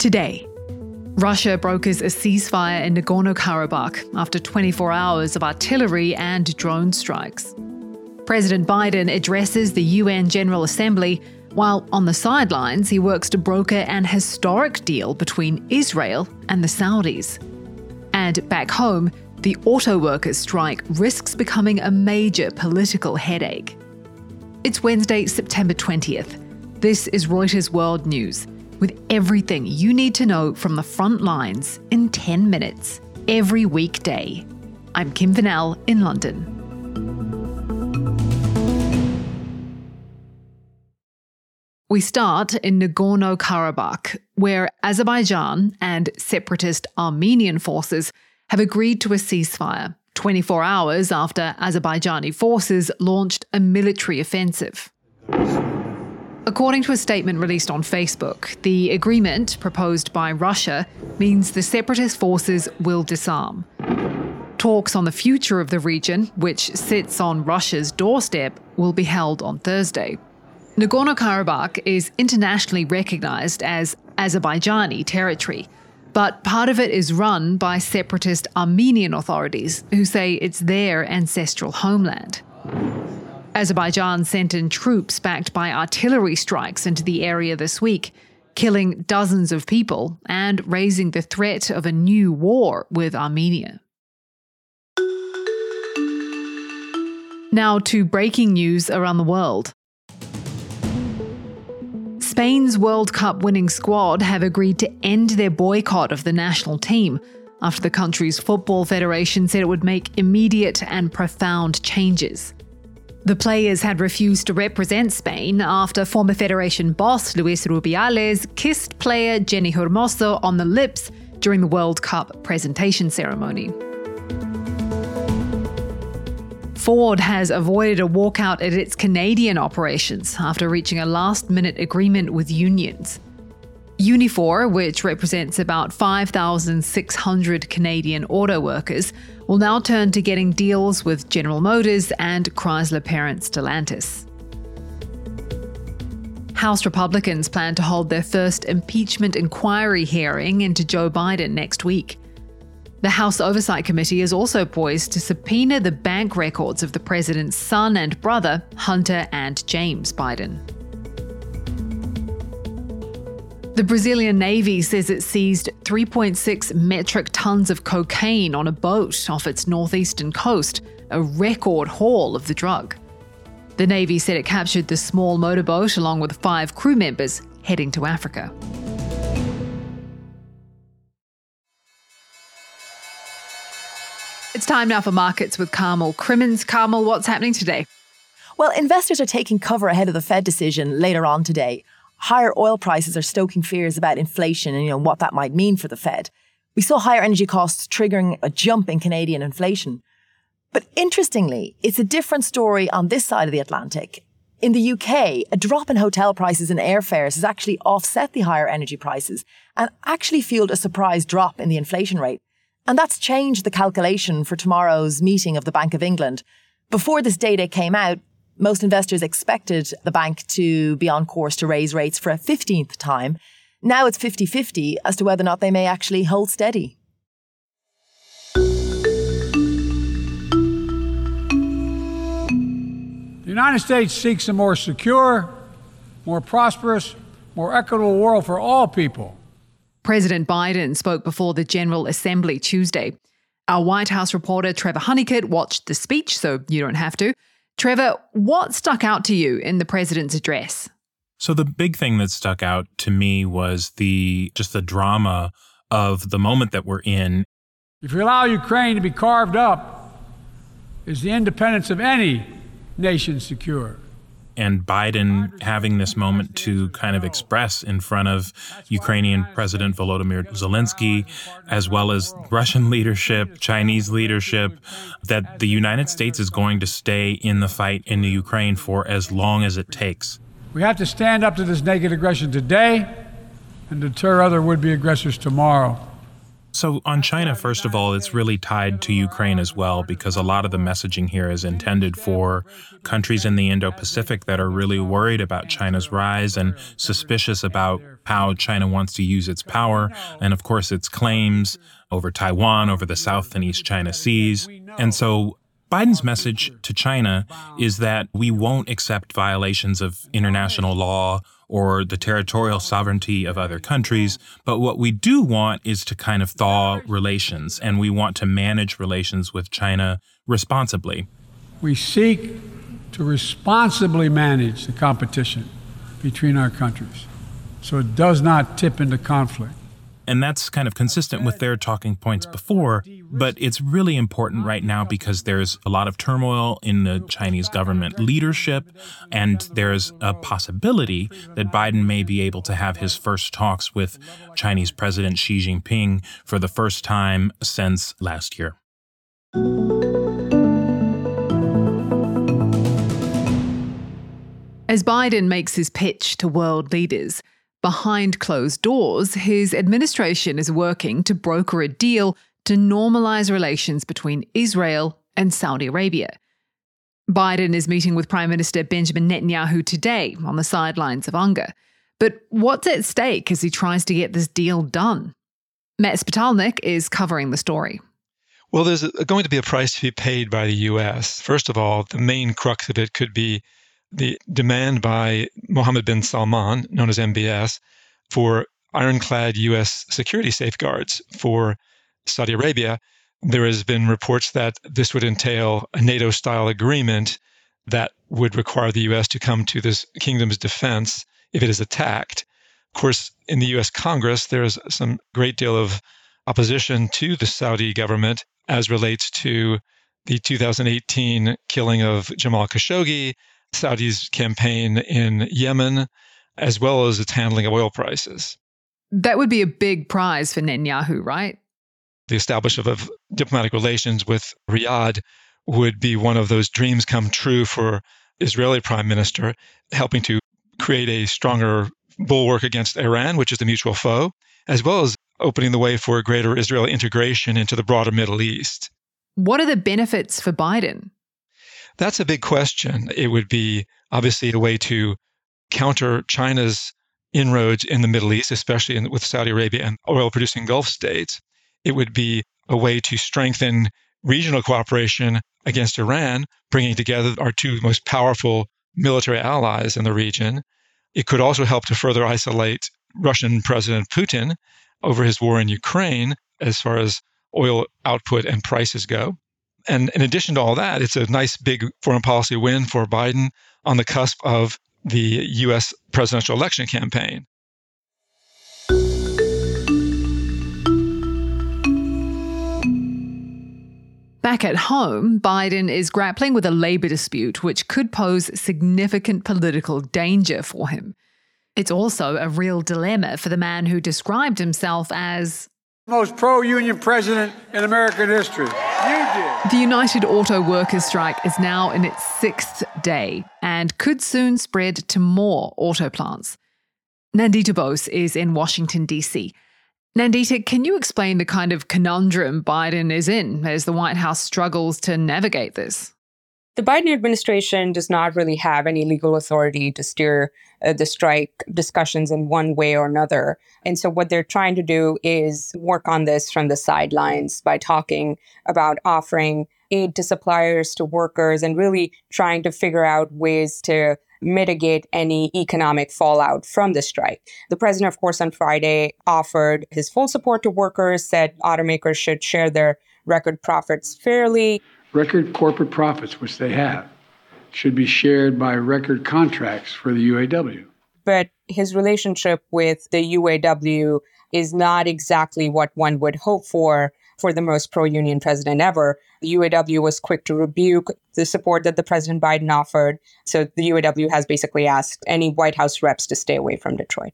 Today, Russia brokers a ceasefire in Nagorno Karabakh after 24 hours of artillery and drone strikes. President Biden addresses the UN General Assembly, while on the sidelines, he works to broker an historic deal between Israel and the Saudis. And back home, the auto workers' strike risks becoming a major political headache. It's Wednesday, September 20th. This is Reuters World News, with everything you need to know from the front lines in 10 minutes, every weekday. I'm Kim Vanell in London. We start in Nagorno Karabakh, where Azerbaijan and separatist Armenian forces have agreed to a ceasefire 24 hours after Azerbaijani forces launched a military offensive. According to a statement released on Facebook, the agreement proposed by Russia means the separatist forces will disarm. Talks on the future of the region, which sits on Russia's doorstep, will be held on Thursday. Nagorno Karabakh is internationally recognized as Azerbaijani territory, but part of it is run by separatist Armenian authorities who say it's their ancestral homeland. Azerbaijan sent in troops backed by artillery strikes into the area this week, killing dozens of people and raising the threat of a new war with Armenia. Now to breaking news around the world. Spain's World Cup winning squad have agreed to end their boycott of the national team after the country's football federation said it would make immediate and profound changes. The players had refused to represent Spain after former Federation boss Luis Rubiales kissed player Jenni Hermoso on the lips during the World Cup presentation ceremony. Ford has avoided a walkout at its Canadian operations after reaching a last minute agreement with unions. Unifor, which represents about 5,600 Canadian auto workers, will now turn to getting deals with General Motors and Chrysler parent Stellantis. House Republicans plan to hold their first impeachment inquiry hearing into Joe Biden next week. The House Oversight Committee is also poised to subpoena the bank records of the president's son and brother, Hunter and James Biden. The Brazilian Navy says it seized 3.6 metric tons of cocaine on a boat off its northeastern coast, a record haul of the drug. The Navy said it captured the small motorboat along with five crew members heading to Africa. It's time now for markets with Carmel Crimmins. Carmel, what's happening today? Well, investors are taking cover ahead of the Fed decision later on today. Higher oil prices are stoking fears about inflation and you know what that might mean for the Fed. We saw higher energy costs triggering a jump in Canadian inflation. But interestingly, it's a different story on this side of the Atlantic. In the UK, a drop in hotel prices and airfares has actually offset the higher energy prices and actually fueled a surprise drop in the inflation rate. And that's changed the calculation for tomorrow's meeting of the Bank of England. Before this data came out, most investors expected the bank to be on course to raise rates for a 15th time. Now it's 50 50 as to whether or not they may actually hold steady. The United States seeks a more secure, more prosperous, more equitable world for all people. President Biden spoke before the General Assembly Tuesday. Our White House reporter Trevor Hunnicutt watched the speech, so you don't have to. Trevor, what stuck out to you in the president's address? So the big thing that stuck out to me was the just the drama of the moment that we're in. If you allow Ukraine to be carved up, is the independence of any nation secure? And Biden having this moment to kind of express in front of Ukrainian President Volodymyr Zelensky, as well as Russian leadership, Chinese leadership, that the United States is going to stay in the fight in the Ukraine for as long as it takes. We have to stand up to this naked aggression today and deter other would be aggressors tomorrow. So, on China, first of all, it's really tied to Ukraine as well, because a lot of the messaging here is intended for countries in the Indo Pacific that are really worried about China's rise and suspicious about how China wants to use its power and, of course, its claims over Taiwan, over the South and East China Seas. And so, Biden's message to China is that we won't accept violations of international law or the territorial sovereignty of other countries. But what we do want is to kind of thaw relations, and we want to manage relations with China responsibly. We seek to responsibly manage the competition between our countries so it does not tip into conflict. And that's kind of consistent with their talking points before, but it's really important right now because there's a lot of turmoil in the Chinese government leadership, and there's a possibility that Biden may be able to have his first talks with Chinese President Xi Jinping for the first time since last year. As Biden makes his pitch to world leaders, Behind closed doors, his administration is working to broker a deal to normalize relations between Israel and Saudi Arabia. Biden is meeting with Prime Minister Benjamin Netanyahu today on the sidelines of UNGA. But what's at stake as he tries to get this deal done? Matt Spetalnick is covering the story. Well, there's going to be a price to be paid by the U.S. First of all, the main crux of it could be the demand by Mohammed bin Salman, known as MBS, for ironclad U.S. security safeguards for Saudi Arabia. There has been reports that this would entail a NATO style agreement that would require the U.S. to come to this kingdom's defense if it is attacked. Of course, in the U.S. Congress, there's some great deal of opposition to the Saudi government as relates to the 2018 killing of Jamal Khashoggi Saudi's campaign in Yemen, as well as its handling of oil prices. That would be a big prize for Netanyahu, right? The establishment of diplomatic relations with Riyadh would be one of those dreams come true for Israeli prime minister, helping to create a stronger bulwark against Iran, which is the mutual foe, as well as opening the way for greater Israeli integration into the broader Middle East. What are the benefits for Biden? That's a big question. It would be obviously a way to counter China's inroads in the Middle East, especially in, with Saudi Arabia and oil producing Gulf states. It would be a way to strengthen regional cooperation against Iran, bringing together our two most powerful military allies in the region. It could also help to further isolate Russian President Putin over his war in Ukraine as far as oil output and prices go. And in addition to all that, it's a nice big foreign policy win for Biden on the cusp of the US presidential election campaign. Back at home, Biden is grappling with a labor dispute which could pose significant political danger for him. It's also a real dilemma for the man who described himself as the most pro union president in American history. The United Auto Workers strike is now in its sixth day and could soon spread to more auto plants. Nandita Bose is in Washington, D.C. Nandita, can you explain the kind of conundrum Biden is in as the White House struggles to navigate this? The Biden administration does not really have any legal authority to steer uh, the strike discussions in one way or another. And so, what they're trying to do is work on this from the sidelines by talking about offering aid to suppliers, to workers, and really trying to figure out ways to mitigate any economic fallout from the strike. The president, of course, on Friday offered his full support to workers, said automakers should share their record profits fairly. Record corporate profits, which they have, should be shared by record contracts for the UAW. But his relationship with the UAW is not exactly what one would hope for for the most pro union president ever. The UAW was quick to rebuke the support that the President Biden offered. So the UAW has basically asked any White House reps to stay away from Detroit.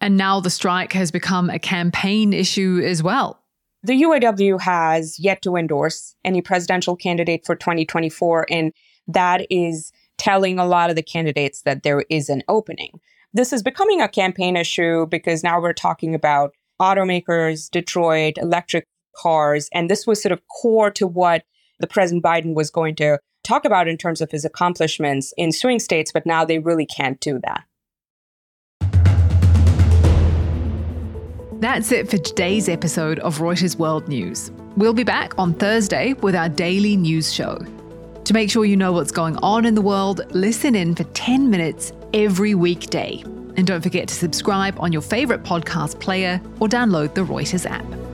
And now the strike has become a campaign issue as well. The UAW has yet to endorse any presidential candidate for 2024, and that is telling a lot of the candidates that there is an opening. This is becoming a campaign issue because now we're talking about automakers, Detroit, electric cars. And this was sort of core to what the President Biden was going to talk about in terms of his accomplishments in swing states, but now they really can't do that. That's it for today's episode of Reuters World News. We'll be back on Thursday with our daily news show. To make sure you know what's going on in the world, listen in for 10 minutes every weekday. And don't forget to subscribe on your favorite podcast player or download the Reuters app.